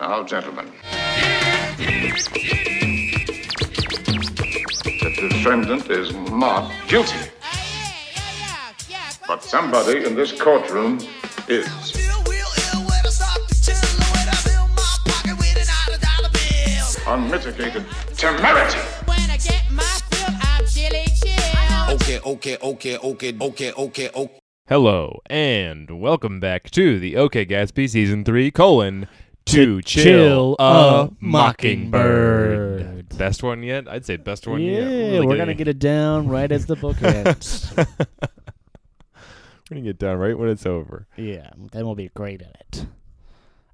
Now, gentlemen. The defendant is not guilty. But somebody in this courtroom is. Unmitigated temerity. Okay, okay, okay, okay, okay, okay, okay. Hello, and welcome back to the OK Gatsby Season 3, colon, To Chill, Chill a Mockingbird. Mockingbird. Best one yet? I'd say best one yeah, yet. Really we're gonna get it down right as the book ends. We're gonna get down right when it's over. yeah, then we'll be great at it.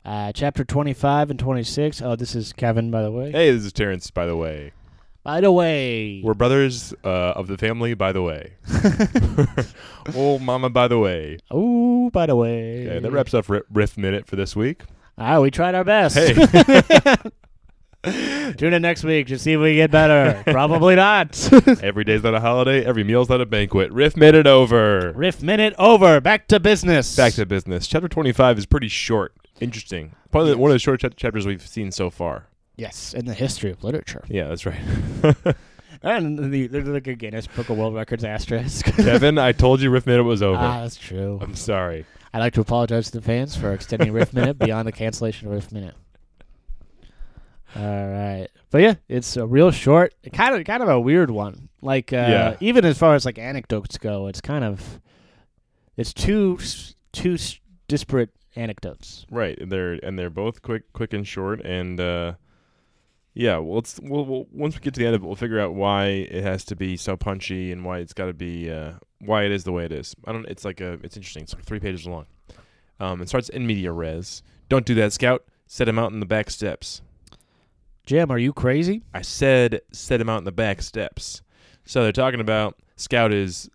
Uh, chapter 25 and 26. Oh, this is Kevin, by the way. Hey, this is Terrence, by the way. By the way. We're brothers uh, of the family, by the way. oh, mama, by the way. oh, by the way. Okay, that wraps up Riff Minute for this week. Ah, we tried our best. Hey. Tune in next week to see if we get better. Probably not. every day's not a holiday, every meal's not a banquet. Riff Minute over. Riff minute over. Back to business. Back to business. Chapter 25 is pretty short. Interesting. Probably one of the short chap- chapters we've seen so far. yes, in the history of literature. Yeah, that's right. And the, there's like a Guinness Book of World Records asterisk. Kevin, I told you Riff Minute was over. Ah, that's true. I'm sorry. I'd like to apologize to the fans for extending Riff Minute beyond the cancellation of Riff Minute. All right, but yeah, it's a real short, kind of kind of a weird one. Like uh, Yeah. even as far as like anecdotes go, it's kind of it's two two disparate anecdotes. Right, and they're and they're both quick, quick and short, and uh, yeah. Well, it's we'll, we'll once we get to the end of it, we'll figure out why it has to be so punchy and why it's got to be uh, why it is the way it is. I don't. It's like a. It's interesting. It's like three pages long. Um, it starts in media res. Don't do that, Scout. Set him out in the back steps. Jem, are you crazy? I said set him out in the back steps. So they're talking about Scout is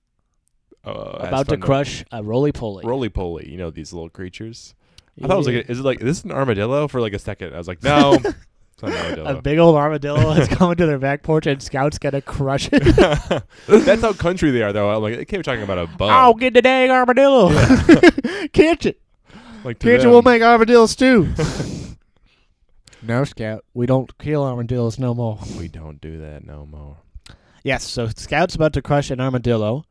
uh, About to crush a roly poly. roly poly. You know these little creatures. I thought it was like, is it like is this an armadillo for like a second? I was like, no, it's not an armadillo. a big old armadillo is coming to their back porch, and Scout's gonna crush it. That's how country they are, though. I'm like, they can't be talking about a bum. oh, get the dang armadillo! Catch it! like Catch it! We'll make armadillo stew. no, Scout, we don't kill armadillos no more. We don't do that no more. Yes, so Scout's about to crush an armadillo,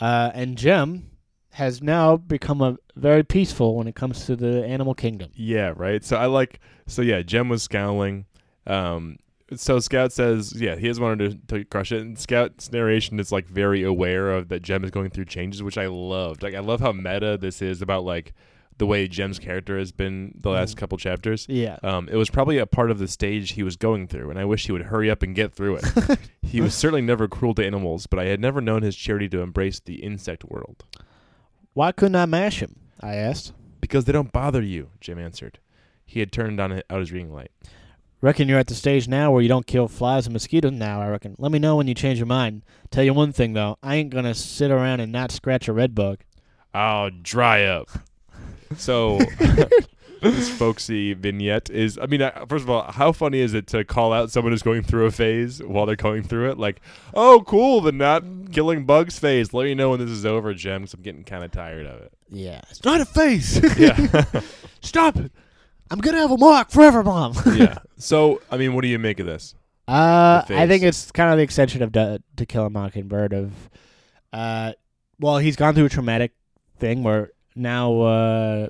uh, and Jem has now become a very peaceful when it comes to the animal kingdom. Yeah, right. So I like. So yeah, Jem was scowling. Um, so Scout says, yeah, he has wanted to, to crush it, and Scout's narration is like very aware of that Jem is going through changes, which I loved. Like I love how meta this is about like the way Jem's character has been the last Mhm. couple chapters. Yeah. Um, it was probably a part of the stage he was going through, and I wish he would hurry up and get through it. he was certainly never cruel to animals, but I had never known his charity to embrace the insect world. Why couldn't I mash him? I asked. Because they don't bother you, Jem answered. He had turned on out his reading light. Reckon you're at the stage now where you don't kill flies and mosquitoes now, I reckon. Let me know when you change your mind. Tell you one thing, though. I ain't gonna sit around and not scratch a red bug. I'll dry up. So, this folksy vignette is, I mean, uh, first of all, how funny is it to call out someone who's going through a phase while they're going through it? Like, oh, cool, the not killing bugs phase. Let me know when this is over, Jem, 'cause I'm getting kind of tired of it. Yeah. It's not a face! Yeah. Stop it! I'm gonna have a mark forever, Mom! yeah. So, I mean, what do you make of this? Uh, I think it's kind of the extension of to, to Kill a Mockingbird. Of, uh, well, he's gone through a traumatic thing where now uh,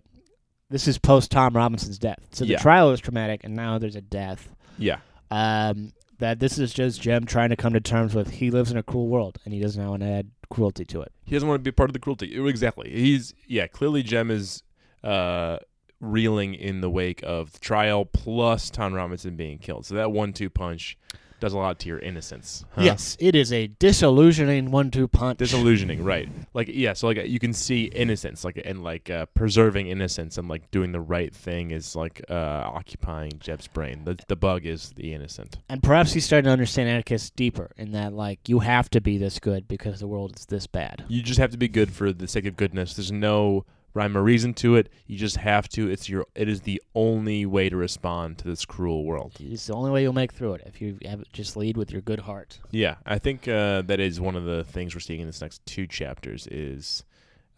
this is post Tom Robinson's death. So the Yeah. trial was traumatic, and now there's a death. Yeah. Um, that this is just Jem trying to come to terms with he lives in a cruel world, and he doesn't want to add cruelty to it. He doesn't want to be part of the cruelty. Exactly. He's, yeah, clearly Jem is uh, reeling in the wake of the trial plus Tom Robinson being killed. So that one two punch does a lot to your innocence. huh? Yes, it is a disillusioning one-two punch. disillusioning right like yeah so like you can see innocence like and like uh, preserving innocence and like doing the right thing is like uh, occupying Jem's brain the, the bug is the innocent and perhaps he's starting to understand Atticus deeper in that, like, you have to be this good because the world is this bad. you just have to be good for the sake of goodness there's no rhyme or reason to it you just have to it's your it is the only way to respond to this cruel world It's the only way you'll make through it if you have, just lead with your good heart. Yeah, I think uh, that is one of the things we're seeing in this next two chapters is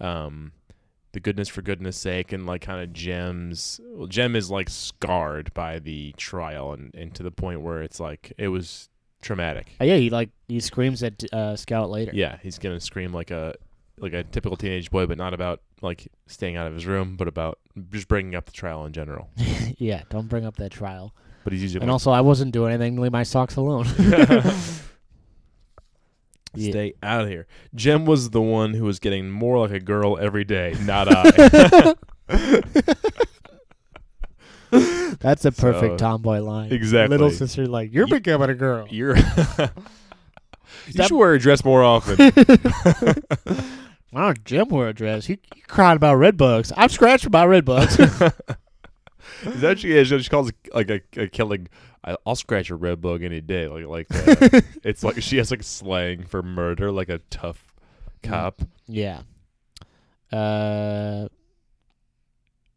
um, the goodness for goodness sake and like kind of Jem's well, Jem is like scarred by the trial and, and to the point where it's like it was traumatic. Uh, yeah, he like he screams at uh, Scout later. Yeah, he's gonna scream like a like a typical teenage boy, but not about like staying out of his room, but about just bringing up the trial in general. yeah, don't bring up that trial. But he's using And also, I wasn't doing anything. Leave my socks alone. Yeah. stay out of here. Jem was the one who was getting more like a girl every day, not I. That's a perfect So, tomboy line. exactly. Little sister, like you're You- becoming a girl. You're. you should wear a dress more often. Why don't Jem wear a dress? He, he cried about red bugs. I'm scratched about red bugs. Is that she is? She calls it like a, a killing. I, I'll scratch a red bug any day. Like like uh, it's like she has like slang for murder, like a tough cop. yeah. Uh.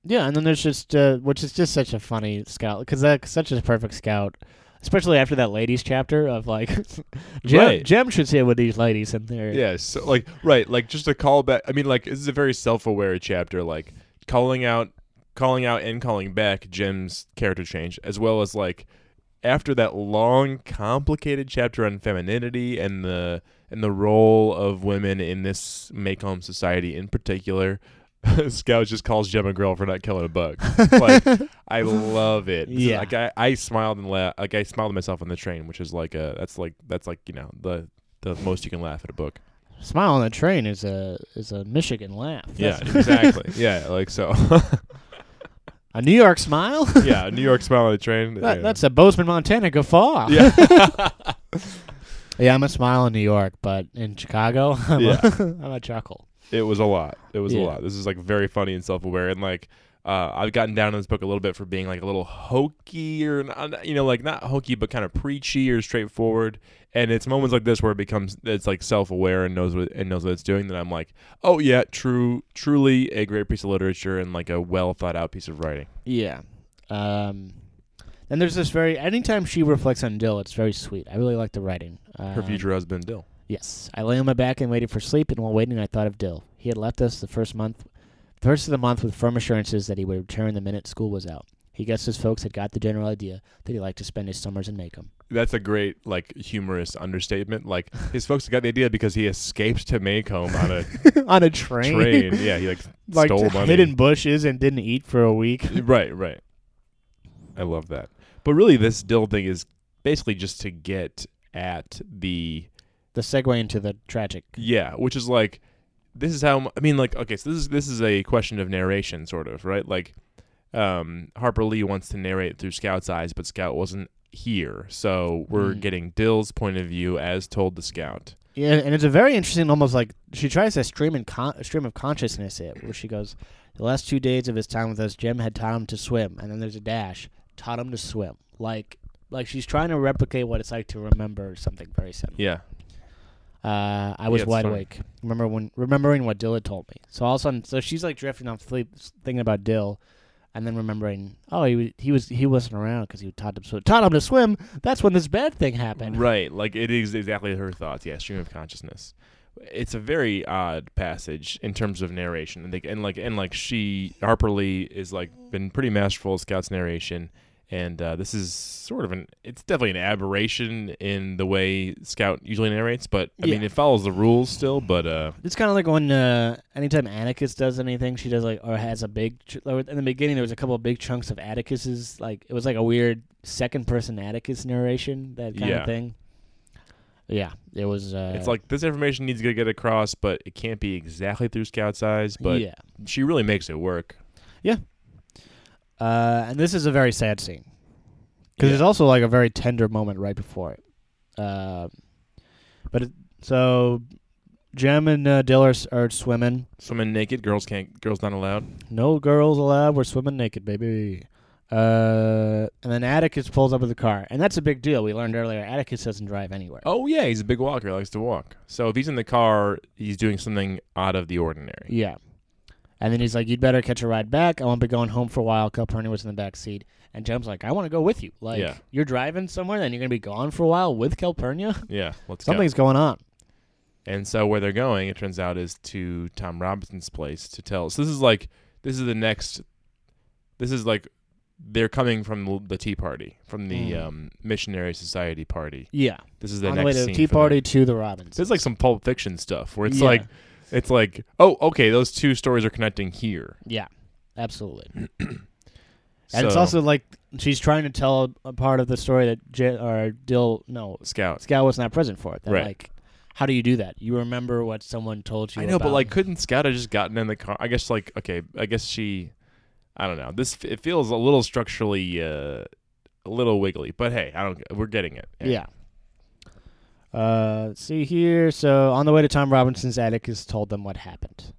Yeah, and then there's just uh, which is just such a funny scout because that's such a perfect scout, especially after that ladies chapter of like, Jem, Right. Jem should sit with these ladies in there. Yeah, so like right, like just a callback. I mean, like this is a very self-aware chapter, like calling out, calling out, and calling back Jem's character change, as well as like after that long, complicated chapter on femininity and the and the role of women in this Maycomb society in particular. Scout just calls Jem a girl for not killing a bug. like I love it. This is- Yeah. like I, I smiled and la- like I smiled at myself on the train, which is like a that's like that's like you know the the most you can laugh at a book. Smile on the train is a is a Michigan laugh. Yeah, exactly. yeah, like so. a New York smile. yeah, a New York smile on the train. That, yeah. That's a Bozeman, Montana guffaw. yeah. yeah, I'm a smile in New York, but in Chicago, I'm, Yeah. a, I'm a chuckle. It was a lot. It was a lot. This is like very funny and self-aware, and like uh, I've gotten down in this book a little bit for being like a little hokey or you know, like not hokey but kind of preachy or straightforward. And it's moments like this where it becomes it's like self-aware and knows what and knows what it's doing. That I'm like, oh yeah, true, truly a great piece of literature and like a well thought out piece of writing. Yeah. Um, and there's this very anytime she reflects on Dill, it's very sweet. I really like the writing. Her Um, future husband, Dill. Yes, I lay on my back and waited for sleep, and while waiting, I thought of Dill. He had left us the first month, first of the month, with firm assurances that he would return the minute school was out. He guessed his folks had got the general idea that he liked to spend his summers in Maycomb. That's a great like humorous understatement. Like his folks got the idea because he escaped to Maycomb on a on a train, train. Yeah, he like, like stole money. hid in bushes and didn't eat for a week. Right, right. I love that. But really, this Dill thing is basically just to get at the The segue into the tragic. yeah, which is like this is how I mean, like okay, so this is this is a question of narration, sort of, right? Like um, Harper Lee wants to narrate through Scout's eyes, but Scout wasn't here, so we're Mm. getting Dill's point of view as told to Scout. Yeah, and it's a very interesting, almost like she tries to stream in con- stream of consciousness it, where she goes, "The last two days of his time with us, Jem had taught him to swim," and then there's a dash, taught him to swim, like like she's trying to replicate what it's like to remember something very similar. Yeah, Uh, I was it's wide funny. awake, remember when remembering what Dill had told me. So all of a sudden, so she's like drifting off sleep, thinking about Dill, and then remembering, oh, he wa- he was he wasn't around because he taught him swim. Taught him to swim. That's when this bad thing happened. Right, like it is exactly her thoughts. Yeah, stream of consciousness. It's a very odd passage in terms of narration, and, they, and like and like she Harper Lee is like been pretty masterful at Scout's narration, and uh, this is sort of an it's definitely an aberration in the way Scout usually narrates, but I mean it follows the rules still. But uh, It's kind of like when uh, anytime Atticus does anything, she does like or has a big. Ch- in the beginning, there was a couple of big chunks of Atticus's. Like it was like a weird second person Atticus narration, that kind Yeah. of thing. Yeah, it was. Uh, it's like this information needs to get across, but it can't be exactly through Scout's eyes. But yeah, she really makes it work. Uh, and this is a very sad scene because Yeah. there's also like a very tender moment right before it. Um but it, so Jem and uh, Dill are, are swimming. Swimming naked, girls can't. Girls not allowed. No girls allowed. We're swimming naked, baby. Uh, and then Atticus pulls up with the car, and that's a big deal. We learned earlier Atticus doesn't drive anywhere. Oh yeah, he's a big walker. He likes to walk. So if he's in the car, he's doing something out of the ordinary. Yeah. And then he's like, "You'd better catch a ride back. I won't be going home for a while." Calpurnia was in the back seat, and Jem's like, "I want to go with you. Like, Yeah. you're driving somewhere, then you're gonna be gone for a while with Calpurnia. Yeah, let's Something's going on." And so where they're going, it turns out, is to Tom Robinson's place to tell. So this is like this is the next. This is like they're coming from the- the Tea Party, from the Mm. um, Missionary Society Party. Yeah. This is the On the next way to Tea for them. Party to the Robbins. There's like some Pulp Fiction stuff where it's Yeah. like, it's like, oh, okay, those two stories are connecting here. Yeah, absolutely. And it's also like she's trying to tell a part of the story that J- or Dill no Scout. Scout was not present for it. That, Right. Like, how do you do that? You remember what someone told you. I know, but like, couldn't Scout have just gotten in the car? I guess, like, okay, I guess she, I don't know. This it feels a little structurally, uh, a little wiggly, but hey, I don't. We're getting it. yeah. Uh, see here. So on the way to Tom Robinson's, attic, Atticus told them what happened.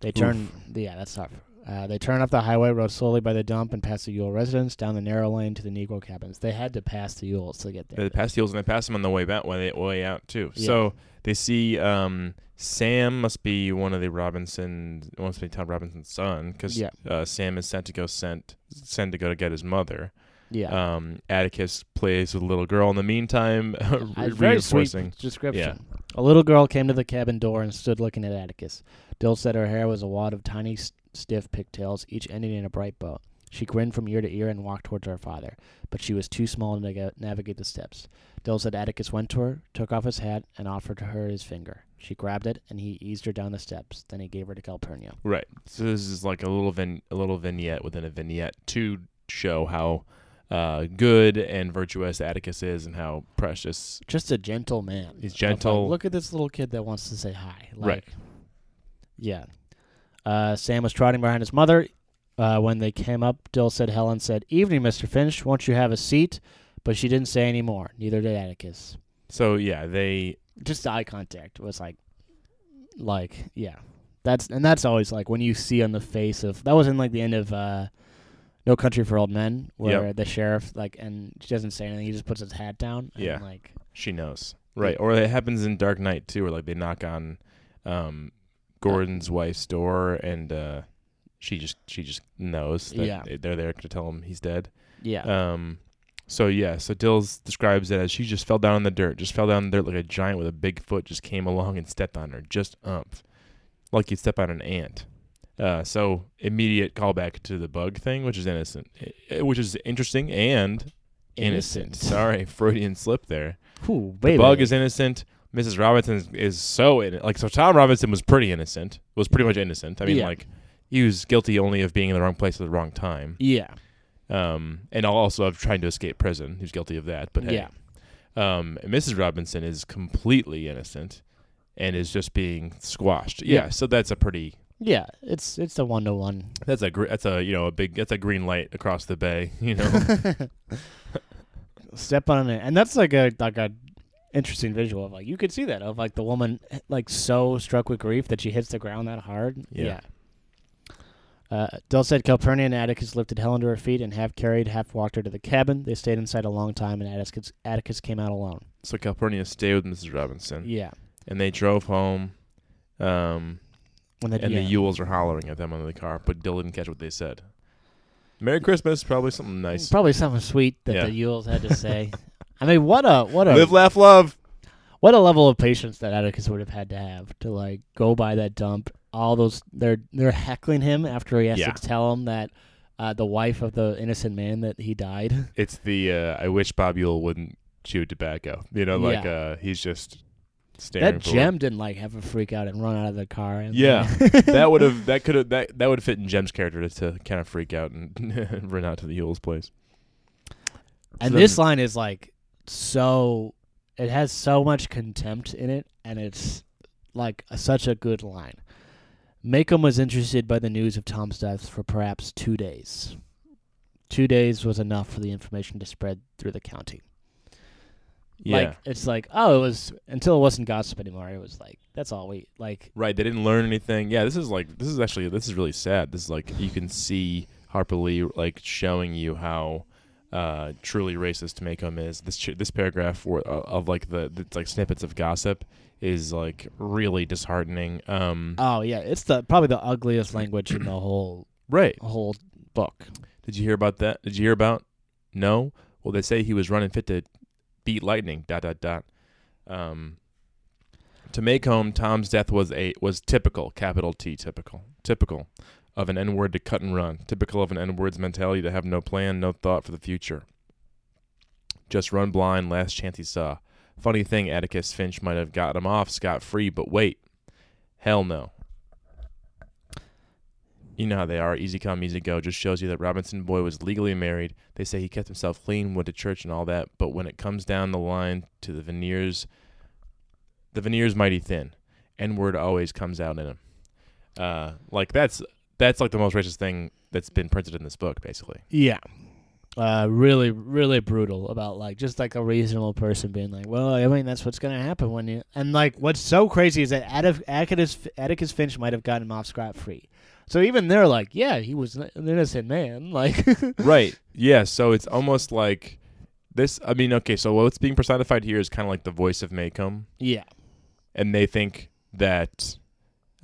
They turn. Yeah, that's tough. Uh, they turn off the highway, rode slowly by the dump, and past the Ewell residence, down the narrow lane to the Negro cabins. They had to pass the Ewells to get there. They passed Heels and they passed them on the way back, way, way out too. Yeah. So they see um, Sam must be one of the Robinson, must be Tom Robinson's son, because Yeah. uh, Sam is sent to go sent sent to go to get his mother. Yeah. Um, Atticus plays with a little girl. In the meantime, re- reinforcing. description. A little girl came to the cabin door and stood looking at Atticus. Dill said her hair was a wad of tiny, s- stiff pigtails, each ending in a bright bow. She grinned from ear to ear and walked towards her father, but she was too small to navigate the steps. Dill said Atticus went to her, took off his hat, and offered her his finger. She grabbed it, and he eased her down the steps. Then he gave her to Calpurnia. Right. So this is like a little vin- a little vignette within a vignette to show how uh, good and virtuous Atticus is and how precious. Just a gentle man. He's Of like, gentle. look at this little kid that wants to say hi. Like, Right. Yeah. Uh, Sam was trotting behind his mother. Uh, when they came up, Dill said, Helen said, Evening, Mr. Finch. Won't you have a seat? But she didn't say any more. Neither did Atticus. So yeah, they Just the eye contact was like, like, yeah. That's and that's always like when you see on the face of that was in like the end of uh, No Country for Old Men where the sheriff like and she doesn't say anything. He just puts his hat down. And, Yeah. Like she knows. Right. Or it happens in Dark Knight too, where like they knock on um, Gordon's wife's door and uh, she just she just knows that Yeah. they're there to tell him he's dead. yeah. Um, so yeah, so Dills describes it as she just fell down in the dirt, just fell down in the dirt like a giant with a big foot just came along and stepped on her, just umph, like you'd step on an ant. Uh, so immediate callback to the bug thing, which is innocent, eh, which is interesting and innocent. Innocent. Sorry, Freudian slip there. Ooh, The bug is innocent. Mrs. Robinson is, is so in like so. Tom Robinson was pretty innocent. Was pretty much innocent. I mean, Yeah. like he was guilty only of being in the wrong place at the wrong time Yeah. um, and also of trying to escape prison. He's guilty of that, but hey, Yeah. um, Mrs. Robinson is completely innocent and is just being squashed. Yeah, Yeah. so that's a pretty Yeah, it's it's a one to one. that's a gr- that's a you know a big that's a green light across the bay. You know, Step on it, and that's like a like a interesting visual of like you could see that of like the woman like so struck with grief that she hits the ground that hard. Yeah. Uh, Dill said Calpurnia and Atticus lifted Helen to her feet and half carried, half walked her to the cabin. They stayed inside a long time, and Atticus Atticus came out alone. so Calpurnia stayed with Mrs. Robinson, Yeah, and they drove home. Um, when they and yeah. the Ewells are hollering at them under the car, but Dill didn't catch what they said. Merry Christmas, probably something nice. Probably something sweet that Yeah. the Ewells had to say. I mean, what a what a Live, laugh, love. what a level of patience that Atticus would have had to have to like go by that dump. All those they're they're heckling him after he has Yeah. to tell him that uh, the wife of the innocent man that he died. It's the uh, I wish Bob Ewell wouldn't chew tobacco. You know, like Yeah. uh, he's just. That Jem didn't like have a freak out and run out of the car. And Yeah, that would have that could have that that would fit in Jem's character to, to kind of freak out and run out to the Ewell's place. and So this line is like so. It has so much contempt in it, and it's like a, such a good line. Maycomb was interested by the news of Tom's death for perhaps two days. Two days was enough for the information to spread through the county. Yeah, Like it's like oh it was until it wasn't gossip anymore. It was like that's all we like. right. They didn't learn anything. Yeah, this is like this is actually this is really sad. This is like you can see Harper Lee like showing you how uh, truly racist Maycomb is. This ch- this paragraph for, uh, of like the, the like snippets of gossip is like really disheartening. Um, Oh yeah, it's the probably the ugliest language in the whole right. whole book. Did you hear about that? Did you hear about? No. Well, they say he was running fit to beat lightning. Dot dot dot. Um, To Maycomb, Tom's death was a was typical, capital T, typical, typical of an N-word to cut and run, typical of an N-word's mentality to have no plan, no thought for the future. Just run blind, last chance he saw. Funny thing, Atticus Finch might have gotten him off scot free, but wait, hell no. You know how they are, easy come, easy go. Just shows you that Robinson Boy was legally married. They say he kept himself clean, went to church and all that, but when it comes down the line to the veneers, the veneer's mighty thin. N word always comes out in him. Uh, like that's that's like the most racist thing that's been printed in this book, basically. Yeah. Uh, really, really brutal about like just like a reasonable person being like, well, I mean, that's what's gonna happen when you and like what's so crazy is that Atticus Finch might have gotten him off scot free. So even they're like, yeah, he was an innocent man. Like, right. Yeah. So it's almost like this. I mean, okay. So what's being personified here is kind of like the voice of Maycomb, yeah, and they think that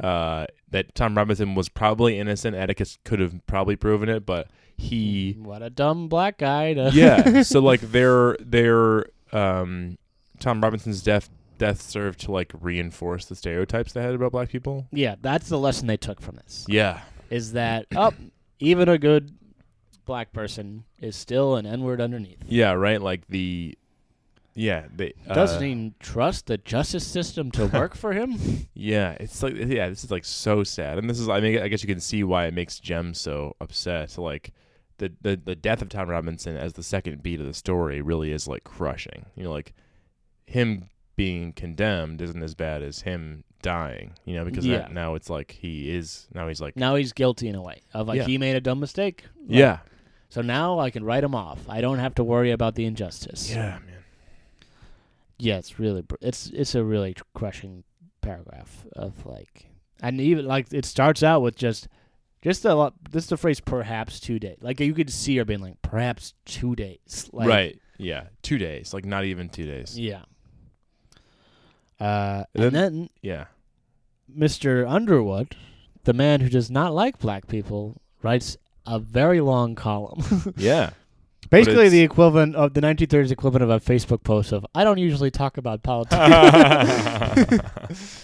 uh, that Tom Robinson was probably innocent. Atticus could have probably proven it, but he what a dumb black guy. To yeah. So like their their um, Tom Robinson's death death served to like reinforce the stereotypes they had about black people. yeah, that's the lesson they took from this. Yeah. Is that up? even a good black person is still an N word underneath. Yeah. Right. Like the yeah they uh, Doesn't even trust the justice system to work for him. Yeah, it's like yeah, this is like so sad, and this is I mean I guess you can see why it makes Jem so upset. Like the the the death of Tom Robinson as the second beat of the story really is like crushing. You know, like him being condemned isn't as bad as him dying. You know, because Yeah. that, now it's like he is now he's like now he's guilty in a way of like Yeah. he made a dumb mistake. Like, yeah So now I can write him off. I don't have to worry about the injustice. yeah man Yeah, it's really br- it's it's a really crushing paragraph of like, and even like it starts out with just just the this just the phrase perhaps two days. Like you could see her being like perhaps two days. Like, right yeah two days like not even two days Yeah. Uh, And and then yeah Mr. Underwood, the man who does not like black people, writes a very long column. yeah Basically, the equivalent of the 1930s equivalent of a Facebook post of "I don't usually talk about politics."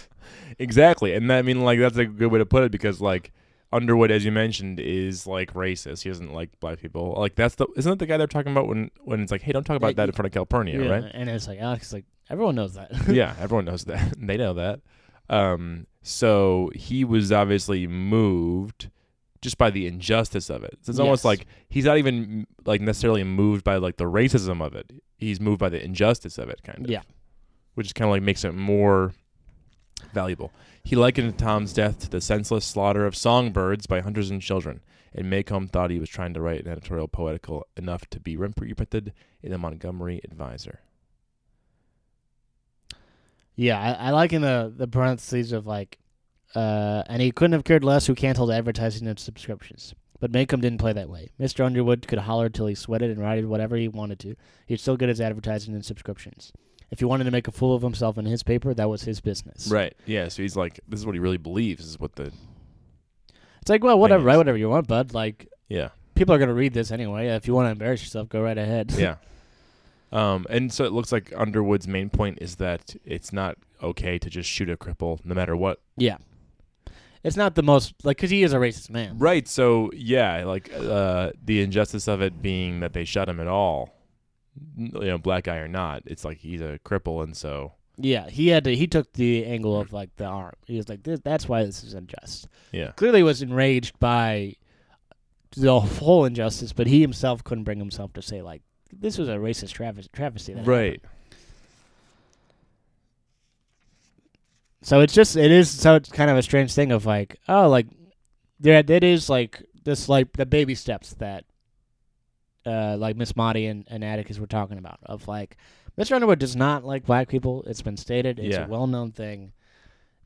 exactly, and that, I mean, like that's a good way to put it because, like, Underwood, as you mentioned, is like racist. He doesn't like black people. Like that's the isn't that the guy they're talking about when when it's like, hey, don't talk about Yeah, that in front of Calpurnia, Yeah, right? And it's like Alex is like everyone knows that. yeah, everyone knows that. they know that. Um, so he was obviously moved just by the injustice of it. So it's almost Yes. like he's not even like necessarily moved by like the racism of it. He's moved by the injustice of it, kind of. Yeah. Which is kind of like makes it more valuable. He likened Tom's death to the senseless slaughter of songbirds by hunters and children, and Maycomb thought he was trying to write an editorial poetical enough to be reprinted in the Montgomery Advisor. Yeah, I, I like in the the parentheses of like, uh, and he couldn't have cared less who canceled advertising and subscriptions. But Maycomb didn't play that way. Mr. Underwood could holler till he sweated and write whatever he wanted to. He'd still get his advertising and subscriptions. If he wanted to make a fool of himself in his paper, that was his business. Right. Yeah. So he's like, this is what he really believes. Is what the It's like, well, whatever, write whatever you want, bud. Like, yeah people are gonna read this anyway. If you want to embarrass yourself, go right ahead. yeah. Um, and so it looks like Underwood's main point is that it's not okay to just shoot a cripple no matter what. yeah. It's not the most like because he is a racist man. Right. So yeah, like uh, the injustice of it being that they shot him at all, you know, black guy or not. It's like he's a cripple, and so Yeah, he had to. He took the angle of like the arm. He was like, this, "That's why this is unjust." yeah, Clearly, was enraged by the whole injustice, but he himself couldn't bring himself to say like, "This was a racist traves- travesty." that right. happened." So it's just it is so it's kind of a strange thing of like, oh, like there that is like this like the baby steps that uh like Miss Maudie and, and Atticus were talking about of like Mr. Underwood does not like black people. It's been stated. It's Yeah. a well known thing.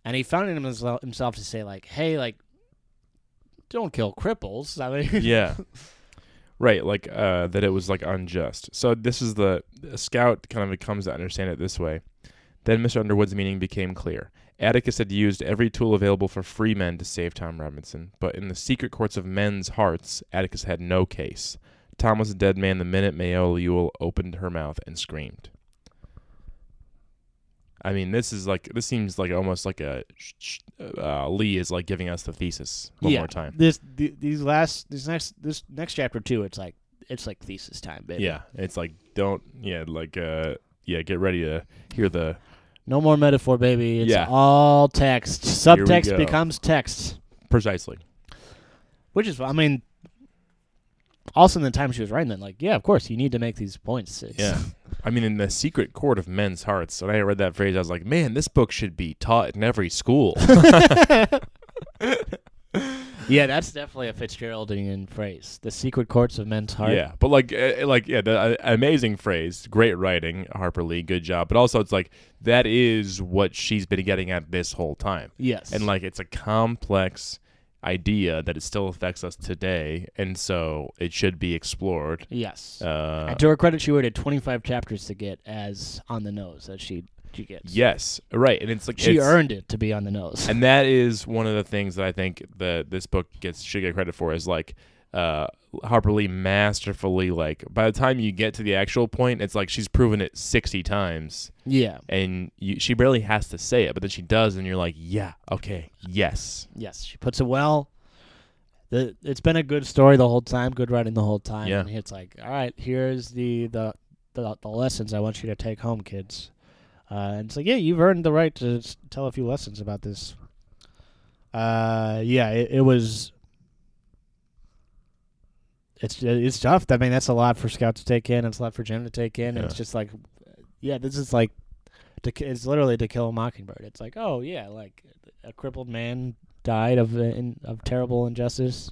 And he found it himself to say like, hey, like don't kill cripples. I mean yeah. Right, like uh, that it was like unjust. So this is the scout kind of comes to understand it this way. Then Mr. Underwood's meaning became clear. Atticus had used every tool available for free men to save Tom Robinson, but in the secret courts of men's hearts, Atticus had no case. Tom was a dead man the minute Mayella Ewell opened her mouth and screamed. I mean, this is like this seems like almost like a uh, Lee is like giving us the thesis one yeah. more time. This th- these last this next this next chapter too. It's like it's like thesis time, baby. Yeah, it's like don't yeah like uh yeah get ready to hear the No more metaphor, baby. It's Yeah. all text. Subtext becomes text, precisely. which is I mean. Also, in the time she was writing that, like, yeah, of course, you need to make these points. It's, Yeah. I mean, in the secret court of men's hearts, when I read that phrase, I was like, man, this book should be taught in every school. yeah, that's definitely a Fitzgeraldian phrase. The secret courts of men's heart. yeah, but like, uh, like, yeah, the uh, amazing phrase, great writing, Harper Lee, good job. But also, it's like that is what she's been getting at this whole time, Yes. and like, it's a complex idea that it still affects us today, and so it should be explored. yes. Uh, and to her credit, she waited 25 chapters to get as on the nose as she she gets. yes, right, and it's like She it's- earned it to be on the nose. and that is one of the things that I think that this book gets should get credit for is like uh, Harper Lee masterfully like by the time you get to the actual point, it's like she's proven it sixty times, yeah. and you, she barely has to say it, but then she does, and you're like, yeah, okay, yes, Yes, she puts it well. The, it's been a good story the whole time, good writing the whole time. Yeah. And it's like, all right, here's the the, the, the lessons I want you to take home, kids. Uh, and it's like, yeah, you've earned the right to tell a few lessons about this. Uh, yeah, it, it was. It's it's tough. I mean, that's a lot for Scout to take in. It's a lot for Jem to take in. And it's just like, yeah, this is like, to, it's literally to kill a mockingbird. It's like, oh yeah, like a crippled man died of uh, in, of terrible injustice.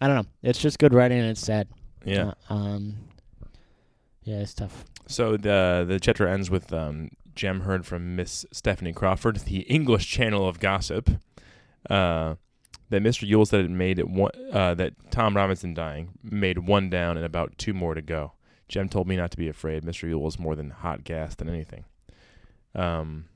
I don't know. It's just good writing and it's sad. yeah. Uh, um. Yeah, it's tough. So the the chapter ends with um, Jem heard from Miss Stephanie Crawford, the English channel of gossip, uh, that Mr. Ewell said it made it one uh, that Tom Robinson dying made one down and about two more to go. Jem told me not to be afraid. Mr. Ewell was more than hot gas than anything. Um,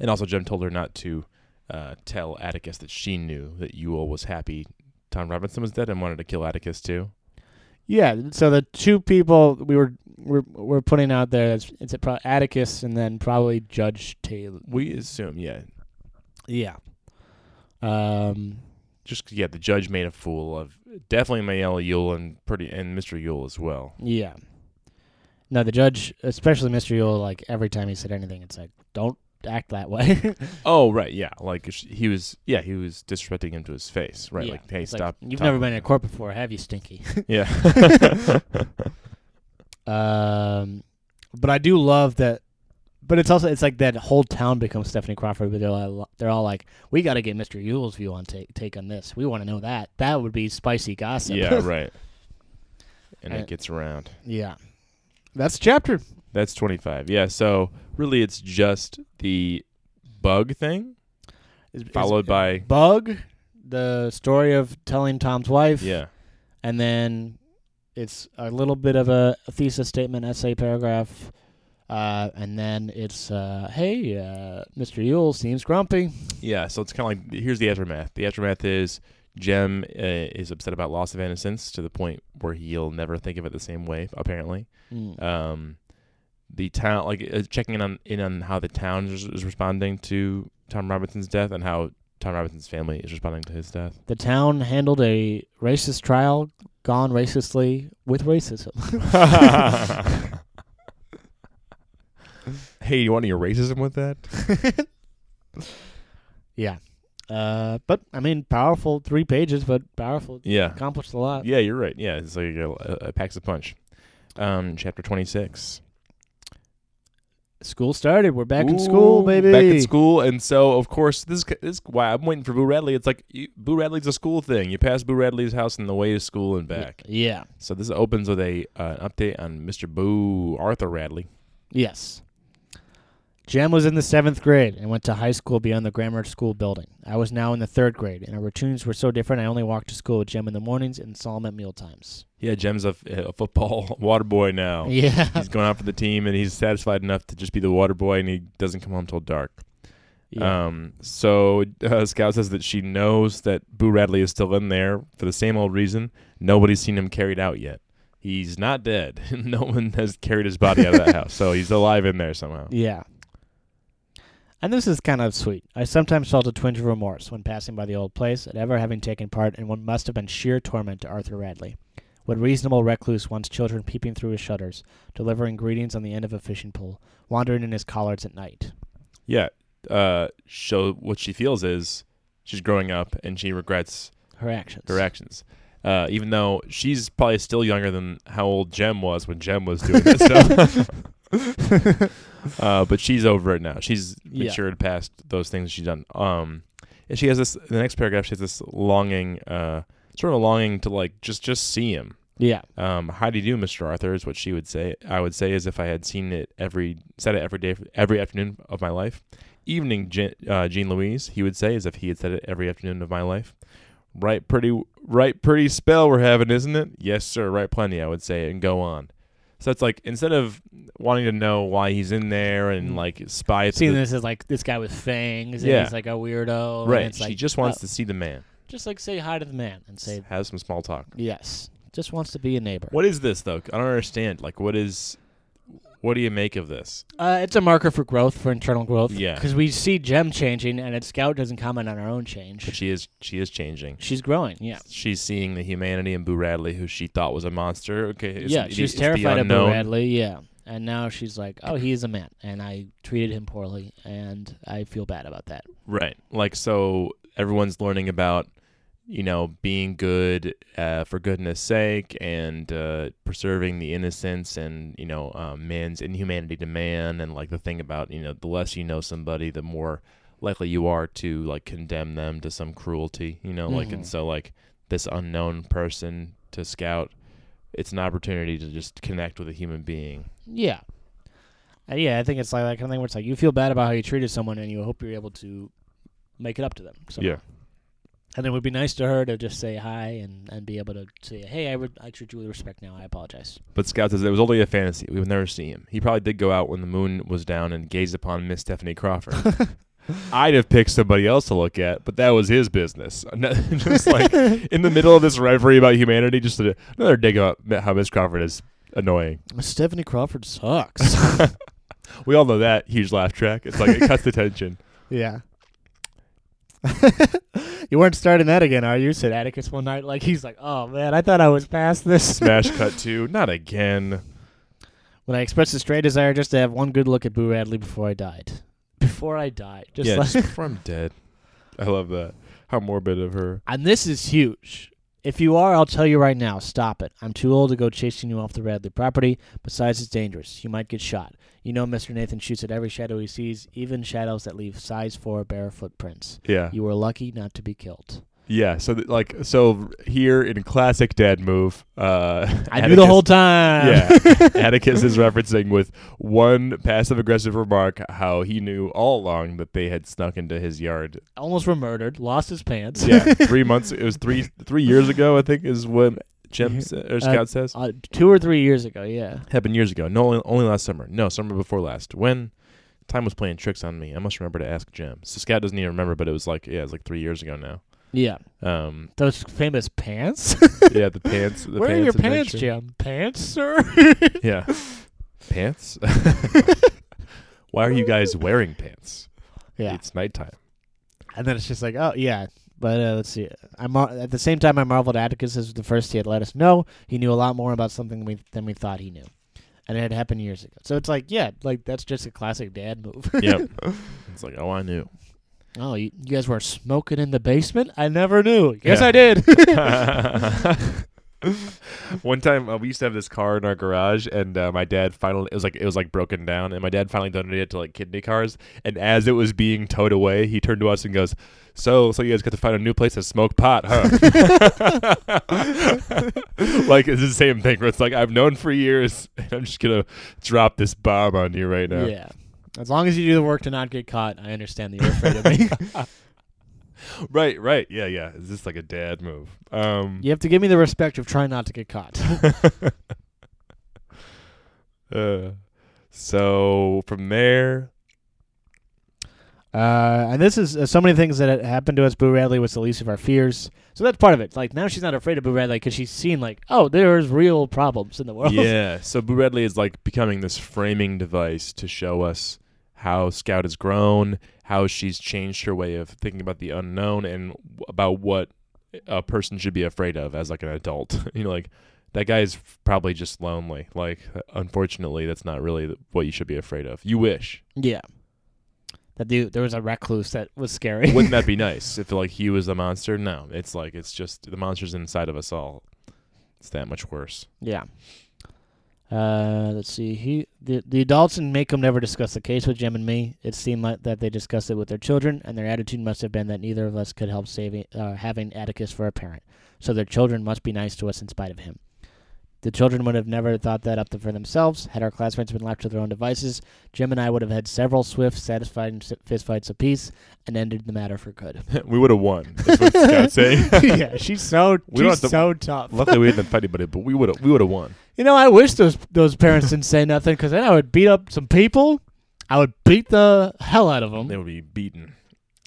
and also Jem told her not to uh, tell Atticus that she knew that Ewell was happy Tom Robinson was dead and wanted to kill Atticus too. Yeah. So the two people we were we're, we're putting out there it's, it's pro- Atticus and then probably Judge Taylor. We assume, yeah, Yeah. Um. just yeah, the judge made a fool of definitely Mayella Ewell and pretty and Mr. Ewell as well. Yeah. No, the judge, especially Mr. Ewell, like every time he said anything, it's like, don't act that way. Oh right, yeah, like he was, yeah, he was disrespecting him to his face, right? Yeah. Like, hey, It's like, stop. You've never been in like court before, have you, Stinky? Yeah. Um, but I do love that. But it's also it's like that whole town becomes Stephanie Crawford. But they're all, they're all like, we got to get Mr. Ewell's view on take take on this. We want to know that. That would be spicy gossip. yeah, right. And And- it gets around. yeah. That's chapter. That's twenty five. Yeah. So really, it's just the bug thing It's- it's followed by Bug, the story of telling Tom's wife. yeah, and then it's a little bit of a, a thesis statement essay paragraph uh, and then it's uh, hey uh, mr Ewell seems grumpy yeah. So it's kind of like here's the aftermath. The aftermath is Jem uh, is upset about loss of innocence to the point where he'll never think of it the same way. Apparently. Mm. um, the town like uh, checking in on in on how the town is, is responding to Tom Robinson's death and how Tom Robinson's family is responding to his death. the town handled a racist trial gone racistly with racism hey, you want any racism with that? yeah uh, but i mean powerful three pages but powerful Yeah, accomplished a lot yeah, you're right. Yeah, it's like a, a, a packs a punch. Um, chapter twenty six. school started we're back in school baby Back in school, and so of course this is, this is why I'm waiting for Boo Radley. It's like you, Boo Radley's a school thing. You pass Boo Radley's house on the way to school and back. yeah So this opens with a uh, an update on Mr. Boo Arthur Radley. Yes. Jem was in the seventh grade and went to high school beyond the grammar school building. I was now in the third grade, and our routines were so different. I only walked to school with Jem in the mornings and saw him at meal times. Yeah, Jem's a, a football water boy now. Yeah, He's going out for the team, and he's satisfied enough to just be the water boy, and he doesn't come home till dark. yeah. Um, so uh, Scout says that she knows that Boo Radley is still in there for the same old reason. Nobody's seen him carried out yet. He's not dead. no one has carried his body out of that house, so he's alive in there somehow. yeah. And this is kind of sweet. I sometimes felt a twinge of remorse when passing by the old place at ever having taken part in what must have been sheer torment to Arthur Radley. What reasonable recluse wants children peeping through his shutters, delivering greetings on the end of a fishing pole, wandering in his collards at night? Yeah. Uh, so what she feels is she's growing up and she regrets Her actions. her actions. Uh, even though she's probably still younger than how old Jem was when Jem was doing this stuff. uh, but she's over it now. She's Yeah. matured past those things she's done. Um, and she has this. The next paragraph, she has this longing, uh, sort of a longing to like just just see him. Yeah. Um, how do you do, Mister Arthur? Is what she would say. I would say as if I had seen it every said it every day, every afternoon of my life. Evening, Je- uh, Jean Louise. He would say as if he had said it every afternoon of my life. Right, pretty, right, pretty spell we're having, isn't it? Yes, sir. Right, plenty. I would say, and go on. So it's like instead of wanting to know why he's in there and Mm. like spy, Seeing the, this as like this guy with fangs and Yeah. he's like a weirdo. and right? It's she like, just wants oh, to see the man. just like say hi to the man and say have some small talk. yes. Just wants to be a neighbor. What is this though? I don't understand. Like, what is? What do you make of this? Uh, it's a marker for growth, for internal growth. Yeah. Because we see Jem changing, and its Scout doesn't comment on her own change. But she is she is changing. She's growing. Yeah. She's seeing the humanity in Boo Radley, who she thought was a monster. Okay, yeah. it- She was terrified of Boo. Radley. Yeah. And now she's like, oh, he is a man, and I treated him poorly, and I feel bad about that. Right. Like so, everyone's learning about you know being good uh, for goodness sake and uh, preserving the innocence and you know um, man's inhumanity to man and like the thing about you know the less you know somebody, the more likely you are to like condemn them to some cruelty. You know, like and Mhm. so like this unknown person to scout. It's an opportunity to just connect with a human being. Yeah. Uh, yeah, I think it's like that kind of thing where it's like you feel bad about how you treated someone, and you hope you're able to make it up to them. So. Yeah. And it would be nice to her to just say hi and, and be able to say, hey, I, would, I treat you with respect now. I apologize. But Scout says it was only a fantasy. We would never see him. He probably did go out when the moon was down and gaze upon Miss Stephanie Crawford. I'd have picked somebody else to look at, but that was his business. just like in the middle of this reverie about humanity, just a, another dig about how Miss Crawford is annoying. Miss Stephanie Crawford sucks. We all know that huge laugh track. It's like it cuts the tension. yeah. you weren't starting that again, are you? Said Atticus one night. Like he's like, oh man, I thought I was past this. Smash cut two. Not again. when I expressed a stray desire just to have one good look at Boo Radley before I died. Before I died, just yeah, like. just before I'm dead. I love that. How morbid of her. and this is huge. If you are, I'll tell you right now, stop it. I'm too old to go chasing you off the Radley property. Besides, it's dangerous. You might get shot. You know, Mr. Nathan shoots at every shadow he sees, even shadows that leave size four bare footprints. Yeah. You were lucky not to be killed. Yeah, so th- like so here in classic dad move, uh I knew the whole time. Yeah. Atticus is referencing with one passive aggressive remark how he knew all along that they had snuck into his yard. Almost were murdered, lost his pants. Yeah, 3 months it was 3 3 years ago I think is what Jem sa- or Scout says. Uh, two or three years ago, yeah. Happened years ago. No only, last summer. No, summer before last. When time was playing tricks on me. I must remember to ask Jem. So Scout doesn't even remember, but it was like yeah, it was like 3 years ago now. Yeah. Um Those famous pants? yeah, the pants the Where are your pants, adventure. Jem? Pants, sir? Yeah. pants? Why are you guys wearing pants? yeah. It's nighttime. And then it's just like, oh yeah. But uh, let's see. I mar- at the same time, I marveled Atticus is the first he had let us know he knew a lot more about something we, than we thought he knew, and it had happened years ago. So it's like, yeah, like that's just a classic dad move. Yep. it's like, oh, I knew. Oh, you, you guys were smoking in the basement? I never knew. Yes, Yeah. I did. One time uh, we used to have this car in our garage, and uh, my dad finally it was like it was like broken down, and my dad finally donated it to like kidney cars. And as it was being towed away, he turned to us and goes, "So, so you guys got to find a new place to smoke pot, huh?" like it's the same thing. Where it's like I've known for years, and I'm just gonna drop this bomb on you right now. yeah. As long as you do the work to not get caught, I understand that you're afraid of me. Right, right, yeah, yeah. Is this like a dad move? Um, you have to give me the respect of trying not to get caught. Uh, so from there, Uh, and this is uh, so many things that had happened to us. Boo Radley was the least of our fears, so that's part of it. Like now, she's not afraid of Boo Radley because she's seen like, oh, there's real problems in the world. yeah. So Boo Radley is like becoming this framing device to show us how Scout has grown, how she's changed her way of thinking about the unknown and about what a person should be afraid of as like an adult. you know, like that guy is probably just lonely. Like, unfortunately, that's not really what you should be afraid of. You wish. Yeah. That dude, there was a recluse that was scary. Wouldn't that be nice if like he was the monster? No, it's like it's just the monster's inside of us all. It's that much worse. Yeah. Uh, let's see. He the the adults in Maycomb never discussed the case with Jem and me. It seemed like that they discussed it with their children, and their attitude must have been that neither of us could help saving uh, having Atticus for a parent. So their children must be nice to us in spite of him. The children would have never thought that up for themselves. Had our classmates been left to their own devices, Jem and I would have had several swift, satisfying fistfights apiece and ended the matter for good. we would have won. That's what Scott's saying. yeah, she's so she's to- so tough. Luckily, we didn't fight anybody, but we would have we would have won. You know, I wish those those parents didn't say nothing because then I would beat up some people. I would beat the hell out of them, They would be beaten.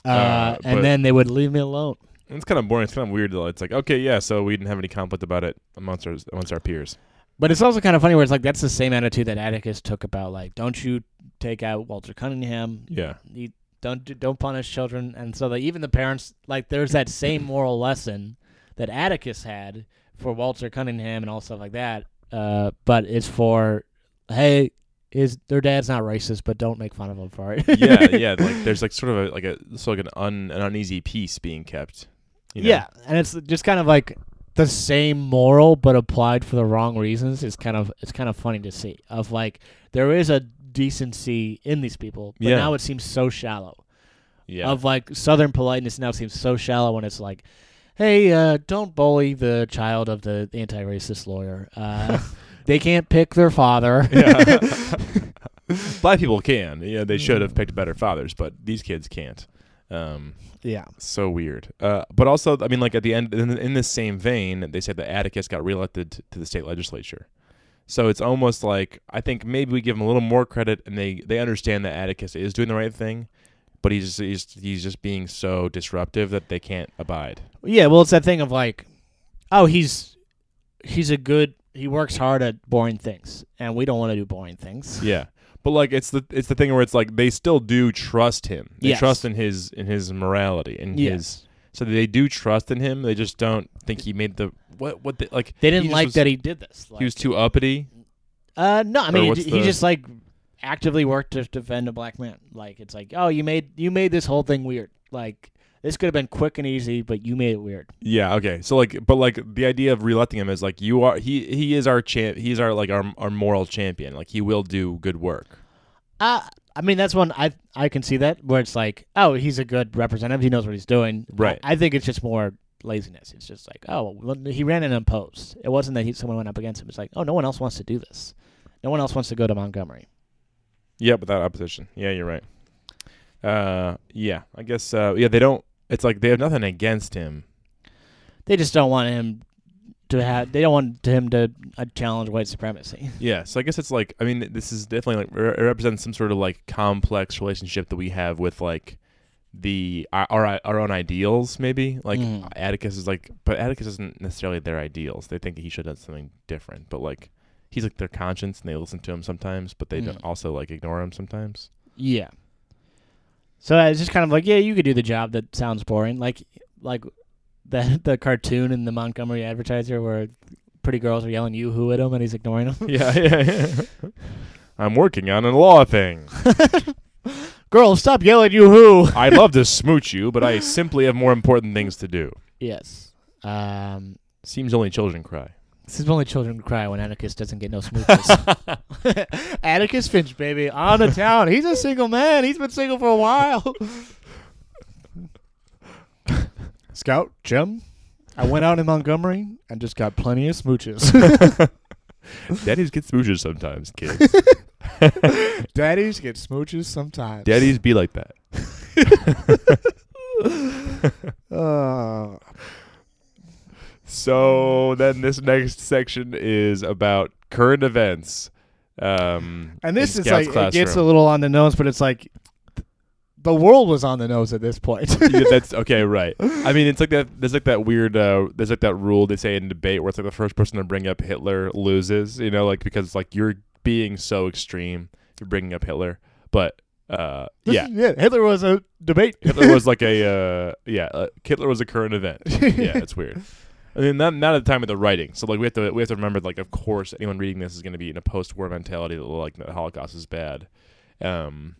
uh, uh, and then they would leave me alone. It's kind of boring. It's kind of weird. Though. It's like okay, yeah. So we didn't have any conflict about it amongst our amongst our peers. But it's also kind of funny where it's like that's the same attitude that Atticus took about like, don't you take out Walter Cunningham? Yeah. You don't do, don't punish children, and so that even the parents like there's that same moral lesson that Atticus had for Walter Cunningham and all stuff like that. Uh, but it's for hey, his their dad's not racist, but don't make fun of him for it. yeah, yeah. Like there's like sort of a, like a sort of like an un, an uneasy peace being kept. You know? Yeah, and it's just kind of like the same moral but applied for the wrong reasons. It's kind of it's kind of funny to see. Of like there is a decency in these people, but Yeah. now it seems so shallow. yeah. Of like southern politeness now seems so shallow when it's like, hey, uh, don't bully the child of the anti-racist lawyer. Uh, they can't pick their father. yeah. Black people can. Yeah, they should have picked better fathers, but these kids can't. Um, yeah. so weird. Uh, but also, I mean, like at the end, in, in this same vein, they said that Atticus got reelected to the state legislature. So it's almost like I think maybe we give him a little more credit, and they they understand that Atticus is doing the right thing, but he's just, he's he's just being so disruptive that they can't abide. Yeah, well, it's that thing of like, oh, he's he's a good. He works hard at boring things, and we don't want to do boring things. Yeah. But like it's the it's the thing where it's like they still do trust him. They Yes. trust in his in his morality and Yes. his so they do trust in him. They just don't think he made the what what the, like They didn't just like was- that he did this. Like, he was too uppity. uh, no, I mean, he, what's he the- just like actively worked to defend a black man. Like it's like, oh, you made you made this whole thing weird. Like this could have been quick and easy, but you made it weird. Yeah, okay. So like but like the idea of reelecting him is like you are he he is our champ he's our like our our moral champion. Like he will do good work. Uh, I mean, that's one I I can see that where it's like, oh, he's a good representative. He knows what he's doing. Right. I, I think it's just more laziness. It's just like, oh, well, he ran an unopposed. It wasn't that he, someone went up against him. It's like, oh, no one else wants to do this. No one else wants to go to Montgomery. Yeah, without opposition. Yeah, you're right. Uh yeah, I guess uh yeah, they don't it's like they have nothing against him. They just don't want him to have. They don't want him to uh, challenge white supremacy. Yeah, so I guess it's like I mean this is definitely like re- it represents some sort of like complex relationship that we have with like the our our, our own ideals maybe like Mm. Atticus is like but Atticus isn't necessarily their ideals. They think he should have done something different, but like he's like their conscience and they listen to him sometimes, but they don't Mm. also like ignore him sometimes. Yeah. So it's just kind of like, yeah, you could do the job that sounds boring, like like the the cartoon in the Montgomery Advertiser where pretty girls are yelling "yoo-hoo" at him and he's ignoring them. yeah, yeah, yeah. I'm working on a law thing. Girls, stop yelling "yoo-hoo." I'd love to smooch you, but I simply have more important things to do. yes. Um, Seems only children cry. This is only children cry when Atticus doesn't get no smooches. Atticus Finch, baby, on the town. He's a single man. He's been single for a while. Scout Jem, I went out in Montgomery and just got plenty of smooches. Daddies get smooches sometimes, kids. Daddies get smooches sometimes. Daddies be like that. Uh, So then this next section is about current events. Um, and this is Scout's like it gets a little on the nose, but it's like the world was on the nose at this point. Yeah, that's okay, right? I mean, it's like that. There's like that weird. Uh, there's like that rule they say in debate where it's like the first person to bring up Hitler loses. You know, like because like you're being so extreme, you're bringing up Hitler, but Uh, yeah, yeah. Hitler was a debate. Hitler was like a uh, yeah, uh, Hitler was a current event. Yeah, it's weird. I mean, not not at the time of the writing. So like we have to we have to remember like of course anyone reading this is going to be in a post-war mentality that like the Holocaust is bad. Um,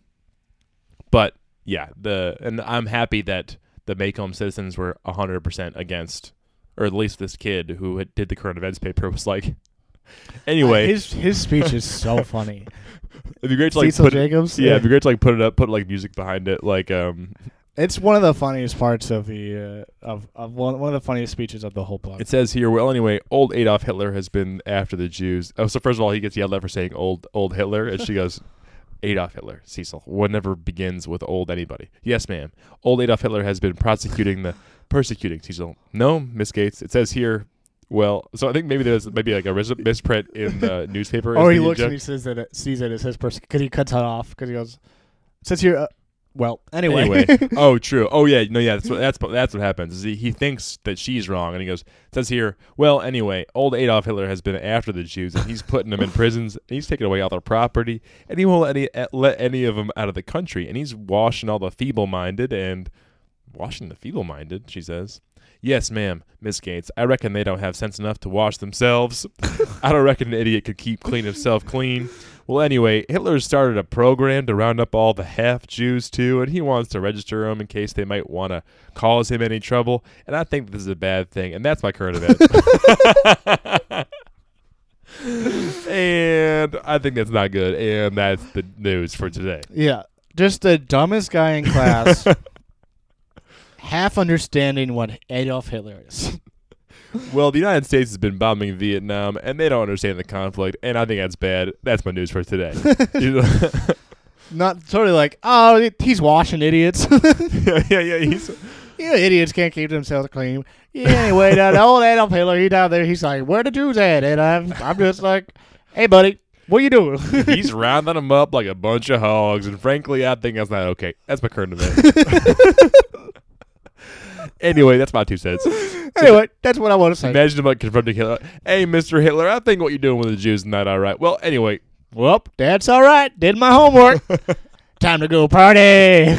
but yeah, the and I'm happy that the Maycomb citizens were hundred percent against, or at least this kid who had, did the current events paper was like. Anyway, his his speech is so funny. it'd be great to like Cecil put Jacobs. yeah, it'd be great to like put it up, put like music behind it, like um, It's one of the funniest parts of the uh, of of one, one of the funniest speeches of the whole book. It says here, well, anyway, old Adolf Hitler has been after the Jews. Oh, so first of all, he gets yelled at for saying old old Hitler, and she goes, Adolf Hitler, Cecil. One never begins with old anybody. Yes, ma'am. Old Adolf Hitler has been prosecuting the persecuting Cecil. No, Miss Gates. It says here. Well, so I think maybe there's maybe like a ris- misprint in the newspaper. oh, he looks joke. and he says that it sees it as his person because he cuts it off because he goes. It says here. Uh, well, anyway. Anyway, oh, true. Oh, yeah, no, yeah. That's what that's that's what happens. Is he, he thinks that she's wrong, and he goes. Says here. Well, anyway, old Adolf Hitler has been after the Jews, and he's putting them in prisons, and he's taking away all their property, and he won't let any eh, let any of them out of the country, and he's washing all the feeble-minded and washing the feeble-minded. She says. Yes, ma'am, Miss Gates. I reckon they don't have sense enough to wash themselves. I don't reckon an idiot could keep clean himself clean. Well, anyway, Hitler started a program to round up all the half Jews too, and he wants to register them in case they might want to cause him any trouble. And I think this is a bad thing, and that's my current event. and I think that's not good, and that's the news for today. Yeah, just the dumbest guy in class, half understanding what Adolf Hitler is. Well, the United States has been bombing Vietnam, and they don't understand the conflict, and I think that's bad. That's my news for today. Not totally like, oh, he's washing idiots. yeah, yeah, yeah. He's, yeah, idiots can't keep themselves clean. Yeah, anyway, that old Adolf Hitler, he down there, he's like, where the Jews at? And I'm, I'm just like, hey, buddy, what are you doing? he's rounding them up like a bunch of hogs, and frankly, I think that's not okay. That's my current event. Anyway, that's my two cents. anyway, that's what I want to say. Imagine like confronting Hitler. Hey, Mister Hitler, I think what you're doing with the Jews is not all right. Well, anyway, Well, that's all right. Did my homework. Time to go party.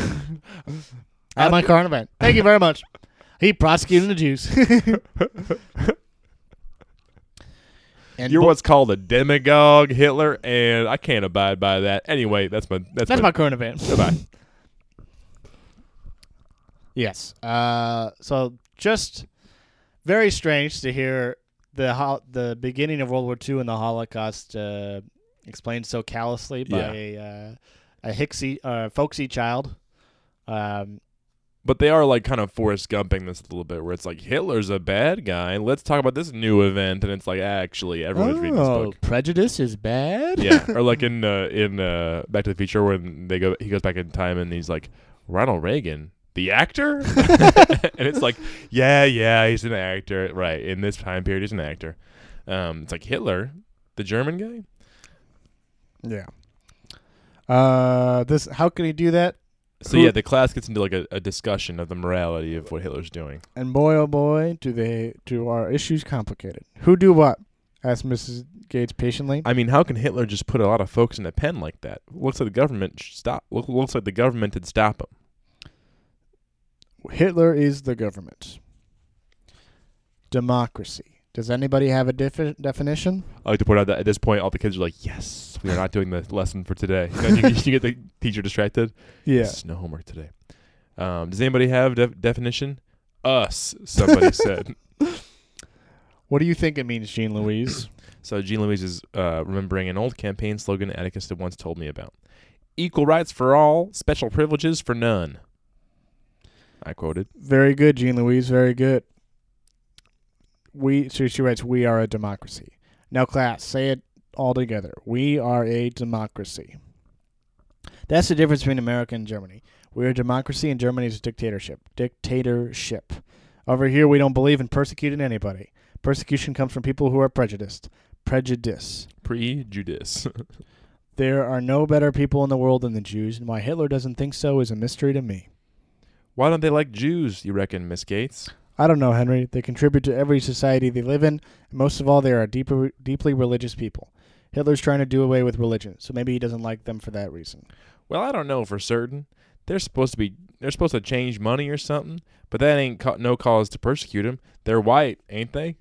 At my current event. Thank you very much. He prosecuted the Jews. and you're bo- what's called a demagogue, Hitler, and I can't abide by that. Anyway, that's my that's, that's my, my current event. goodbye. Yes. Uh, so just very strange to hear the ho- the beginning of World War II and the Holocaust uh, explained so callously by Yeah. a uh, a Hicksy, uh, folksy child. Um, But they are like kind of Forrest Gumping this a little bit, where it's like Hitler's a bad guy. Let's talk about this new event, and it's like actually everyone's reading this oh, book. prejudice is bad. yeah, or like in uh, in uh, Back to the Future when they go, he goes back in time and he's like Ronald Reagan, the actor, and it's like, yeah, yeah, he's an actor, right? In this time period, he's an actor. Um, it's like Hitler, the German guy. Yeah. Uh, this how can he do that? So Who- yeah, the class gets into like a, a discussion of the morality of what Hitler's doing. And boy, oh boy, do they do our issues complicated. Who do what? asked Mrs. Gates patiently. I mean, how can Hitler just put a lot of folks in a pen like that? Looks like the government should stop. Look, looks like the government would stop him. Hitler is the government. Democracy. Does anybody have a defi- definition? I like to point out that at this point, all the kids are like, "Yes, we are not doing the lesson for today." And then you, you get the teacher distracted. Yeah. Yes, no homework today. Um, does anybody have def- definition? Us, somebody said. What do you think it means, Jean Louise? So Jean Louise is uh, remembering an old campaign slogan Atticus had once told me about: "Equal rights for all, special privileges for none." I quoted. very good, Jean Louise. Very good. We. So she writes, "We are a democracy." Now, class, say it all together. We are a democracy. That's the difference between America and Germany. We're a democracy, and Germany is a dictatorship. Dictatorship. Over here, we don't believe in persecuting anybody. Persecution comes from people who are prejudiced. Prejudice. Prejudice. There are no better people in the world than the Jews, and why Hitler doesn't think so is a mystery to me. Why don't they like Jews? You reckon, Miss Gates? I don't know, Henry. They contribute to every society they live in, and most of all, they are deeper, deeply religious people. Hitler's trying to do away with religion, so maybe he doesn't like them for that reason. Well, I don't know for certain. They're supposed to be they're supposed to change money or something, but that ain't ca- no cause to persecute them. They're white, ain't they?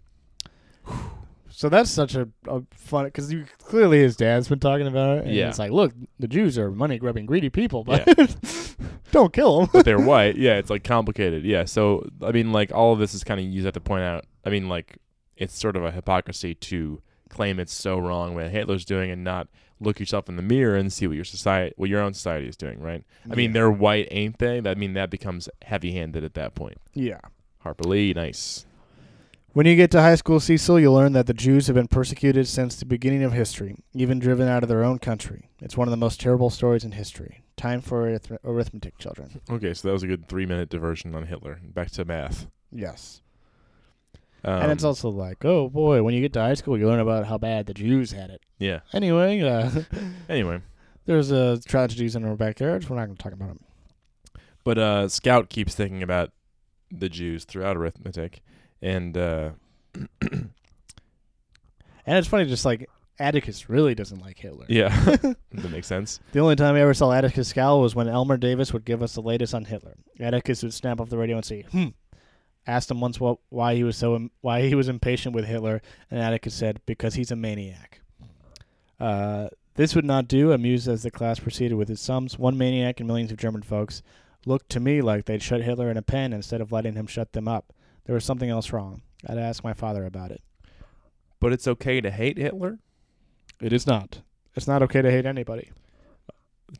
So that's such a, a fun because clearly his dad's been talking about it. And Yeah. it's like, look, the Jews are money grubbing, greedy people, but don't kill them. But they're white. Yeah, it's like complicated. Yeah, so I mean, like all of this is kind of used to point out. I mean, like it's sort of a hypocrisy to claim it's so wrong what Hitler's doing and not look yourself in the mirror and see what your society, what your own society is doing. Right? I mean, they're white, ain't they? I mean, that becomes heavy-handed at that point. yeah. Harper Lee, nice. When you get to high school, Cecil, you'll learn that the Jews have been persecuted since the beginning of history, even driven out of their own country. It's one of the most terrible stories in history. Time for arith- arithmetic, children. Okay, so that was a good three-minute diversion on Hitler. Back to math. Yes. Um, and it's also like, oh boy, when you get to high school, you learn about how bad the Jews had it. yeah. Anyway, uh, Anyway, there's uh, tragedies in our backyards. We're not going to talk about them. but uh, Scout keeps thinking about the Jews throughout arithmetic, and uh, And it's funny, just like Atticus really doesn't like Hitler. yeah, that makes sense. The only time I ever saw Atticus scowl was when Elmer Davis would give us the latest on Hitler. Atticus would snap off the radio and say, "Hmm." Asked him once what why he was so im- why he was impatient with Hitler, and Atticus said, "Because he's a maniac." Uh, this would not do. Amused as the class proceeded with its sums, one maniac and millions of German folks looked to me like they'd shut Hitler in a pen instead of letting him shut them up. There was something else wrong. I'd ask my father about it. But it's okay to hate Hitler. It is not. It's not okay to hate anybody.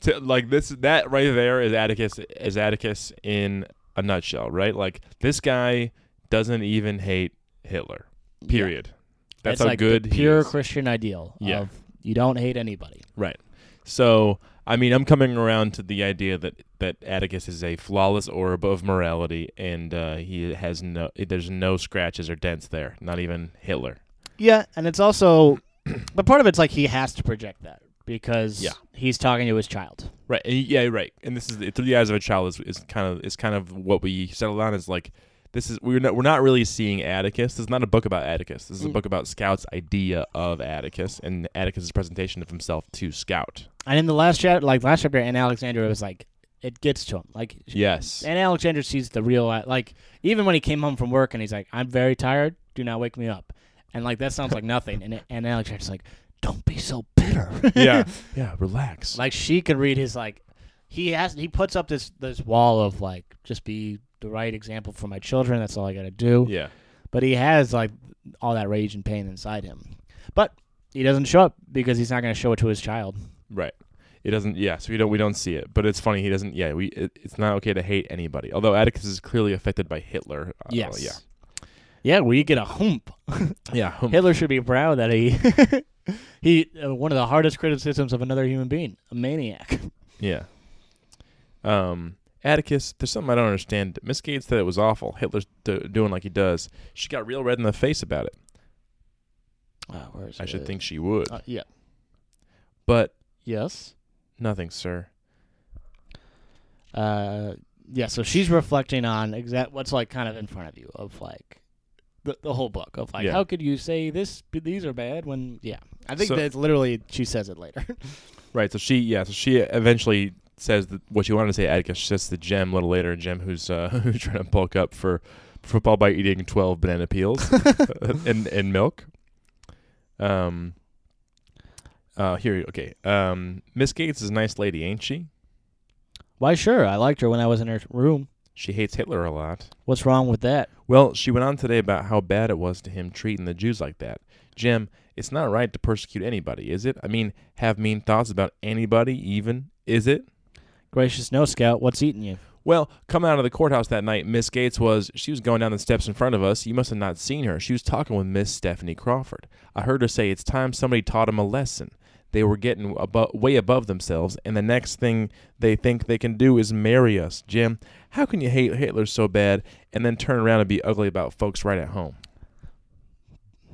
To, like this, that right there is Atticus. Is Atticus in a nutshell, right? Like this guy doesn't even hate Hitler. Period. That's it's how like good the he pure is. Christian ideal Yeah. of you don't hate anybody. Right. So, I mean, I'm coming around to the idea that that Atticus is a flawless orb of morality, and uh, he has no, there's no scratches or dents there. Not even Hitler. Yeah, and it's also, but part of it's like he has to project that because Yeah. he's talking to his child. Right. Yeah. Right. And this is through the eyes of a child is, is kind of is kind of what we settled on is like this is we're not we're not really seeing Atticus. This is not a book about Atticus. This is a Mm. book about Scout's idea of Atticus and Atticus's presentation of himself to Scout. And in the last chapter, like last chapter, and Alexandra was like, it gets to him. Like, Yes. and Alexandra sees the real, like, even when he came home from work and he's like, I'm very tired. Do not wake me up. And like that sounds like nothing. And and Alexandra's like, don't be so bitter. yeah. Yeah. Relax. like she can read his like he has he puts up this this wall of like just be the right example for my children that's all i gotta do yeah. but he has like all that rage and pain inside him but he doesn't show up because he's not going to show it to his child Right. It doesn't. Yeah. So we don't. We don't see it. But it's funny. He doesn't. Yeah. We. It, it's not okay to hate anybody. Although Atticus is clearly affected by Hitler. Uh, yes Yeah. Yeah we get a hump Yeah. hum- hitler should be proud that he he uh, one of the hardest criticisms of another human being a maniac Yeah. Um. Atticus, there's something I don't understand. Miss Gates said it was awful. Hitler's do, doing like he does. She got real red in the face about it. uh, where is I should think she would. uh, yeah But yes nothing, sir. uh yeah so she's reflecting on exact what's like kind of in front of you of like the, the whole book of like Yeah. how could you say this these are bad when yeah i think So- that's literally she says it later Right. So she. Yeah. So she eventually says that what she wanted to say. Atticus says to Jem a little later. Jem, who's uh, who's trying to bulk up for football by eating twelve banana peels and and milk. Um. Uh. Here. Okay. Um. Miss Gates is a nice lady, ain't she? why sure i liked her when i was in her room She hates Hitler a lot. what's wrong with that Well, she went on today about how bad it was to him treating the Jews like that. Jem, it's not right to persecute anybody, is it? I mean, have mean thoughts about anybody, even, is it? gracious no scout what's eating you Well, coming out of the courthouse that night, Miss Gates was, she was going down the steps in front of us. You must have not seen her. She was talking with Miss Stephanie Crawford. I heard her say it's time somebody taught him a lesson. They were getting abo- way above themselves, and the next thing they think they can do is marry us. Jem, how can you hate Hitler so bad and then turn around and be ugly about folks right at home?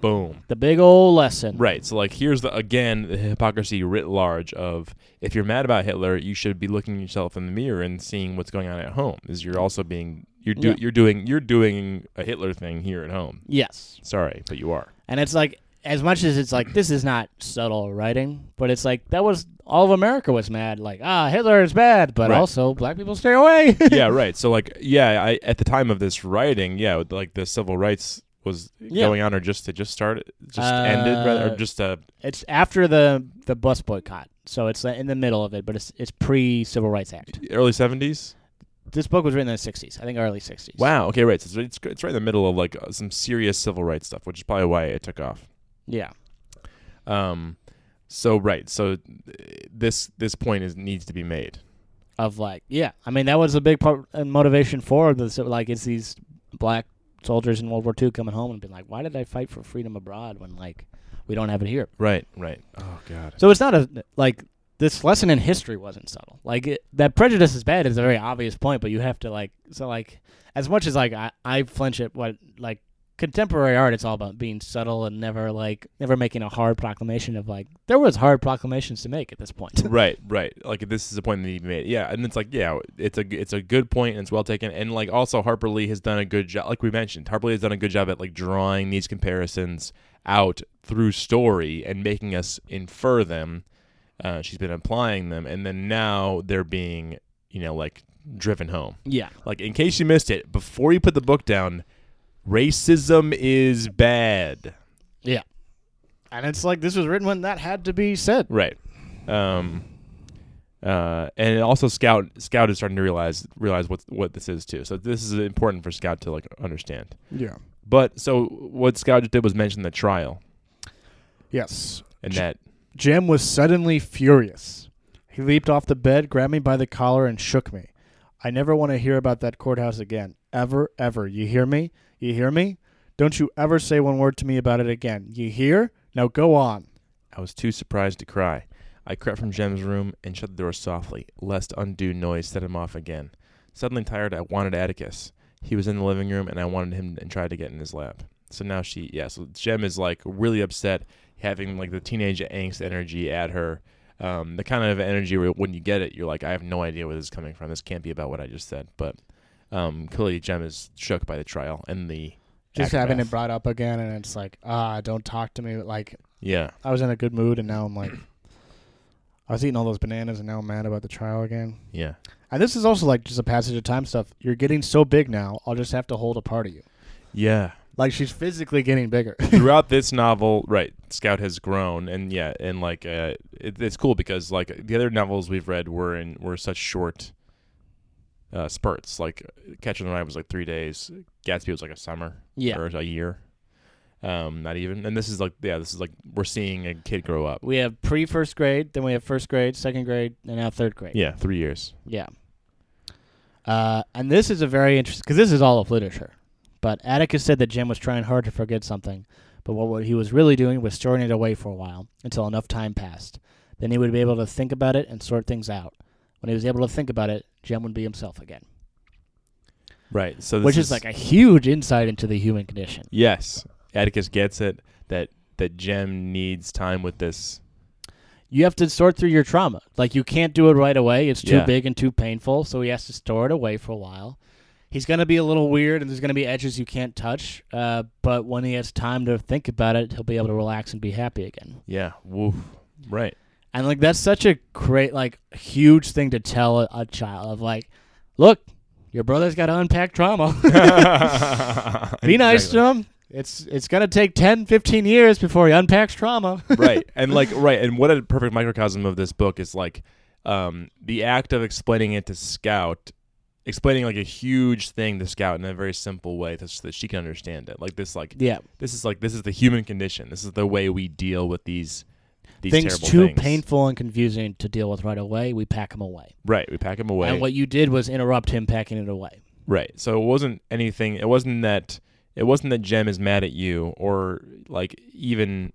Boom. the big old lesson Right. So like here's the again the hypocrisy writ large of if you're mad about Hitler, you should be looking yourself in the mirror and seeing what's going on at home. Is you're also being you're do, Yeah. you're doing you're doing a Hitler thing here at home. yes Sorry, but you are. and it's like as much as it's like this is not subtle writing, but it's like that was all of America was mad. Like ah, Hitler is bad, but Right. also black people stay away. yeah, right. So like, yeah, I at the time of this writing, yeah, like the civil rights was Yeah. going on, or just it just started, just ended, rather, or Uh, just uh, it's after the the bus boycott, so it's in the middle of it, but it's it's pre Civil Rights Act. early seventies. This book was written in the '60s, I think early '60s. Wow. Okay, right. So it's it's right in the middle of like uh, some serious civil rights stuff, which is probably why it took off. Yeah. Um, so right. So uh, this this point is needs to be made. Of like, yeah, I mean that was a big part and motivation for this. Like, it's these black soldiers in World War II coming home and being like, "Why did I fight for freedom abroad when like we don't have it here?" Right. Right. Oh God. So it's not a like this lesson in history wasn't subtle. Like it, that prejudice is bad is a very obvious point, but you have to like so like as much as like I, I flinch at what like contemporary art, it's all about being subtle and never like never making a hard proclamation of like there was hard proclamations to make at this point. right, right. Like this is a point that he made. Yeah, and it's like yeah, it's a it's a good point and it's well taken. And like also Harper Lee has done a good job. Like we mentioned, Harper Lee has done a good job at like drawing these comparisons out through story and making us infer them. Uh, she's been applying them, and then now they're being you know like driven home. yeah. Like in case you missed it, before you put the book down, racism is bad. Yeah. And it's like this was written when that had to be said. Right. Um, uh, and also Scout Scout is starting to realize realize what what this is too. So this is important for Scout to like understand. Yeah. But so what Scout just did was mention the trial Yes. and that Jem was suddenly furious. He leaped off the bed, grabbed me by the collar, and shook me. I never want to hear about that courthouse again. Ever, ever. You hear me? You hear me? Don't you ever say one word to me about it again. You hear? Now go on. I was too surprised to cry. I crept from Jem's room and shut the door softly, lest undue noise set him off again. Suddenly tired, I wanted Atticus. He was in the living room, and I wanted him and tried to get in his lap. So now she, yeah. So Jem is like really upset, having like the teenage angst energy at her. Um, the kind of energy where when you get it, you're like, I have no idea where this is coming from. This can't be about what I just said. But um, clearly, Jem is shook by the trial and the Just having it brought up again, and it's like, ah, don't talk to me. Like, Yeah, I was in a good mood, and now I'm like, I was eating all those bananas, and now I'm mad about the trial again. yeah. And this is also like just a passage of time stuff. You're getting so big now, I'll just have to hold a part of you. Yeah. Like, she's physically getting bigger. throughout this novel, right, Scout has grown, and yeah, and like uh, it, it's cool because like the other novels we've read were in were such short uh, spurts. Like Catcher in the Rye was like three days, Gatsby was like a summer, Yeah. or a year, um, not even. And this is like yeah, this is like we're seeing a kid grow up. We have pre first grade, then we have first grade, second grade, and now third grade. Yeah, three years. Yeah. Uh, and this is a very interesting because this is all of literature. But Atticus said that Jem was trying hard to forget something, but what, what he was really doing was storing it away for a while until enough time passed. Then he would be able to think about it and sort things out. When he was able to think about it, Jem would be himself again, Right. So this which is, like a huge insight into the human condition. yes, Atticus gets it that that Jem needs time with this. You have to sort through your trauma. Like you can't do it right away; it's too Yeah. big and too painful. So he has to store it away for a while. He's gonna be a little weird, and there's gonna be edges you can't touch. Uh, but when he has time to think about it, he'll be able to relax and be happy again. Yeah. Woof. Right. And like that's such a great, like, huge thing to tell a, a child of like, look, your brother's got to unpack trauma. be nice to him. It's it's gonna take 10, 15 years before he unpacks trauma. right and like right and what a perfect microcosm of this book is like um the act of explaining it to scout explaining like a huge thing to scout in a very simple way so that she can understand it like this like yeah, this is like this is the human condition this is the way we deal with these these things too things. painful and confusing to deal with right away. We pack him away. right we pack him away And what you did was interrupt him packing it away. Right. So it wasn't anything. It wasn't that. It wasn't that Jem is mad at you, or like even,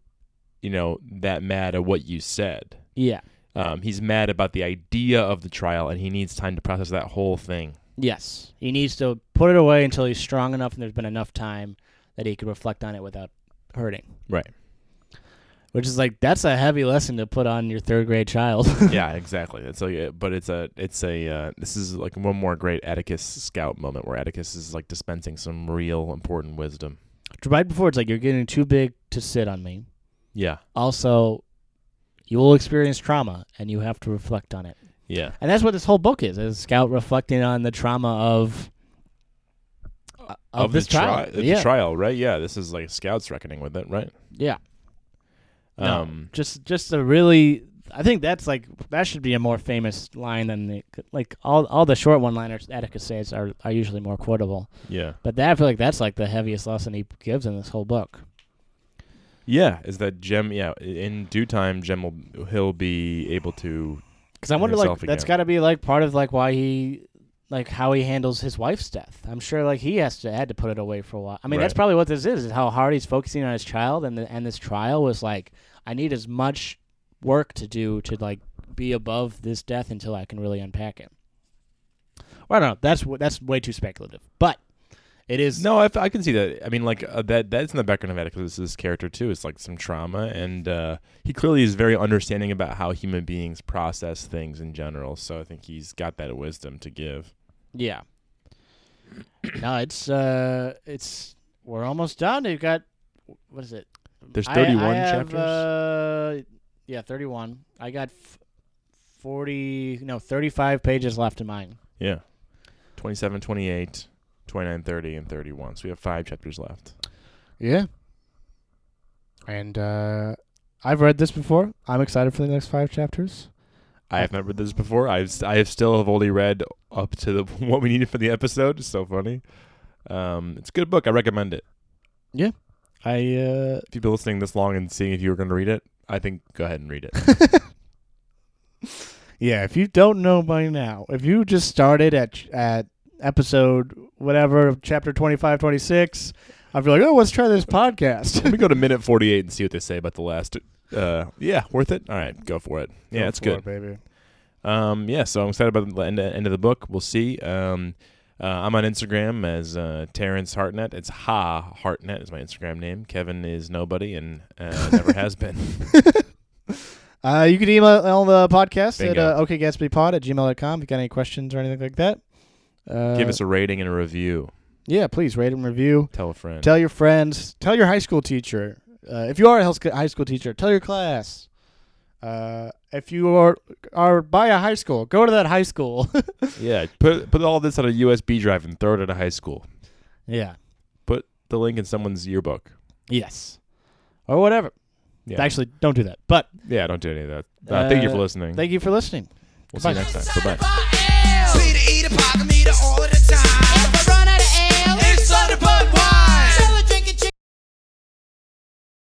you know, that mad at what you said. Yeah. Um, he's mad about the idea of the trial, and he needs time to process that whole thing. Yes. He needs to put it away until he's strong enough and there's been enough time that he can reflect on it without hurting. Right. Which is like that's a heavy lesson to put on your third grade child. yeah. Exactly. It's like, but it's a, it's a. Uh, this is like one more great Atticus Scout moment where Atticus is like dispensing some real important wisdom. right before it's like you're getting too big to sit on me. Yeah. also you will experience trauma and you have to reflect on it. Yeah. And that's what this whole book is: is Scout reflecting on the trauma of uh, of, this the tri- trial. the yeah, trial, right? Yeah, this is like Scout's reckoning with it, right? yeah. No, Um, just just a really, I think that's like that should be a more famous line than the like all all the short one-liners Atticus says are are usually more quotable. yeah. But that I feel like that's like the heaviest lesson he gives in this whole book. Yeah, is that Jem? Yeah, in due time, Jem will he'll be able to. Because I wonder, like, himself that's again. got to be like part of like why he, like, how he handles his wife's death. I'm sure like he has to had to put it away for a while. I mean, that's probably what this is: is how hard he's focusing on his child, and the, and this trial was like, I need as much work to do to like be above this death until I can really unpack it. Well, I don't know. That's that's way too speculative, but it is. No, I, f- I can see that. I mean, like uh, that. That's in the background of Atticus' character too. It's like some trauma, and uh, he clearly is very understanding about how human beings process things in general. So I think he's got that wisdom to give. Yeah. no, it's uh, it's we're almost done. You've got what is it? There's 31 I have, chapters? Uh, yeah, 31. I got f- 40, no, 35 pages left in mine. Yeah, 27, 28, 29, 30, and 31. So we have five chapters left. Yeah. And uh, I've read this before. I'm excited for the next five chapters. I have not read this before. I've st- I have still have only read up to the what we needed for the episode. It's so funny. Um, it's a good book. I recommend it. I uh, If you've been listening this long and seeing if you were going to read it, I think go ahead and read it. yeah. If you don't know by now, if you just started at at episode whatever, chapter 25, 26, I'd be like, oh, let's try this podcast. Let me go to minute 48 and see what they say about the last. Uh, yeah, worth it. All right, go for it. Yeah, Go it's good. it, baby. Um, yeah, so I'm excited about the end, end of the book. We'll see. Um, uh, I'm on Instagram as uh, Terrence Hartnett. It's Ha Hartnett is my Instagram name. Kevin is nobody and uh, never has been. Uh, you can email the podcast at Bingo. uh, okgatsbypod at gmail.com if you got any questions or anything like that. Uh, Give us a rating and a review. yeah, please rate and review. Tell a friend. Tell your friends. Tell your high school teacher. Uh, if you are a high school- high school teacher, tell your class. Uh, if you are are by a high school, go to that high school. yeah, put put all this on a USB drive and throw it at a high school. Yeah. Put the link in someone's yearbook. Yes. Or whatever. Yeah, Actually, don't do that. But yeah, don't do any of that. Uh, thank you for Uh, listening. thank you for listening. we'll see you next time. Bye bye.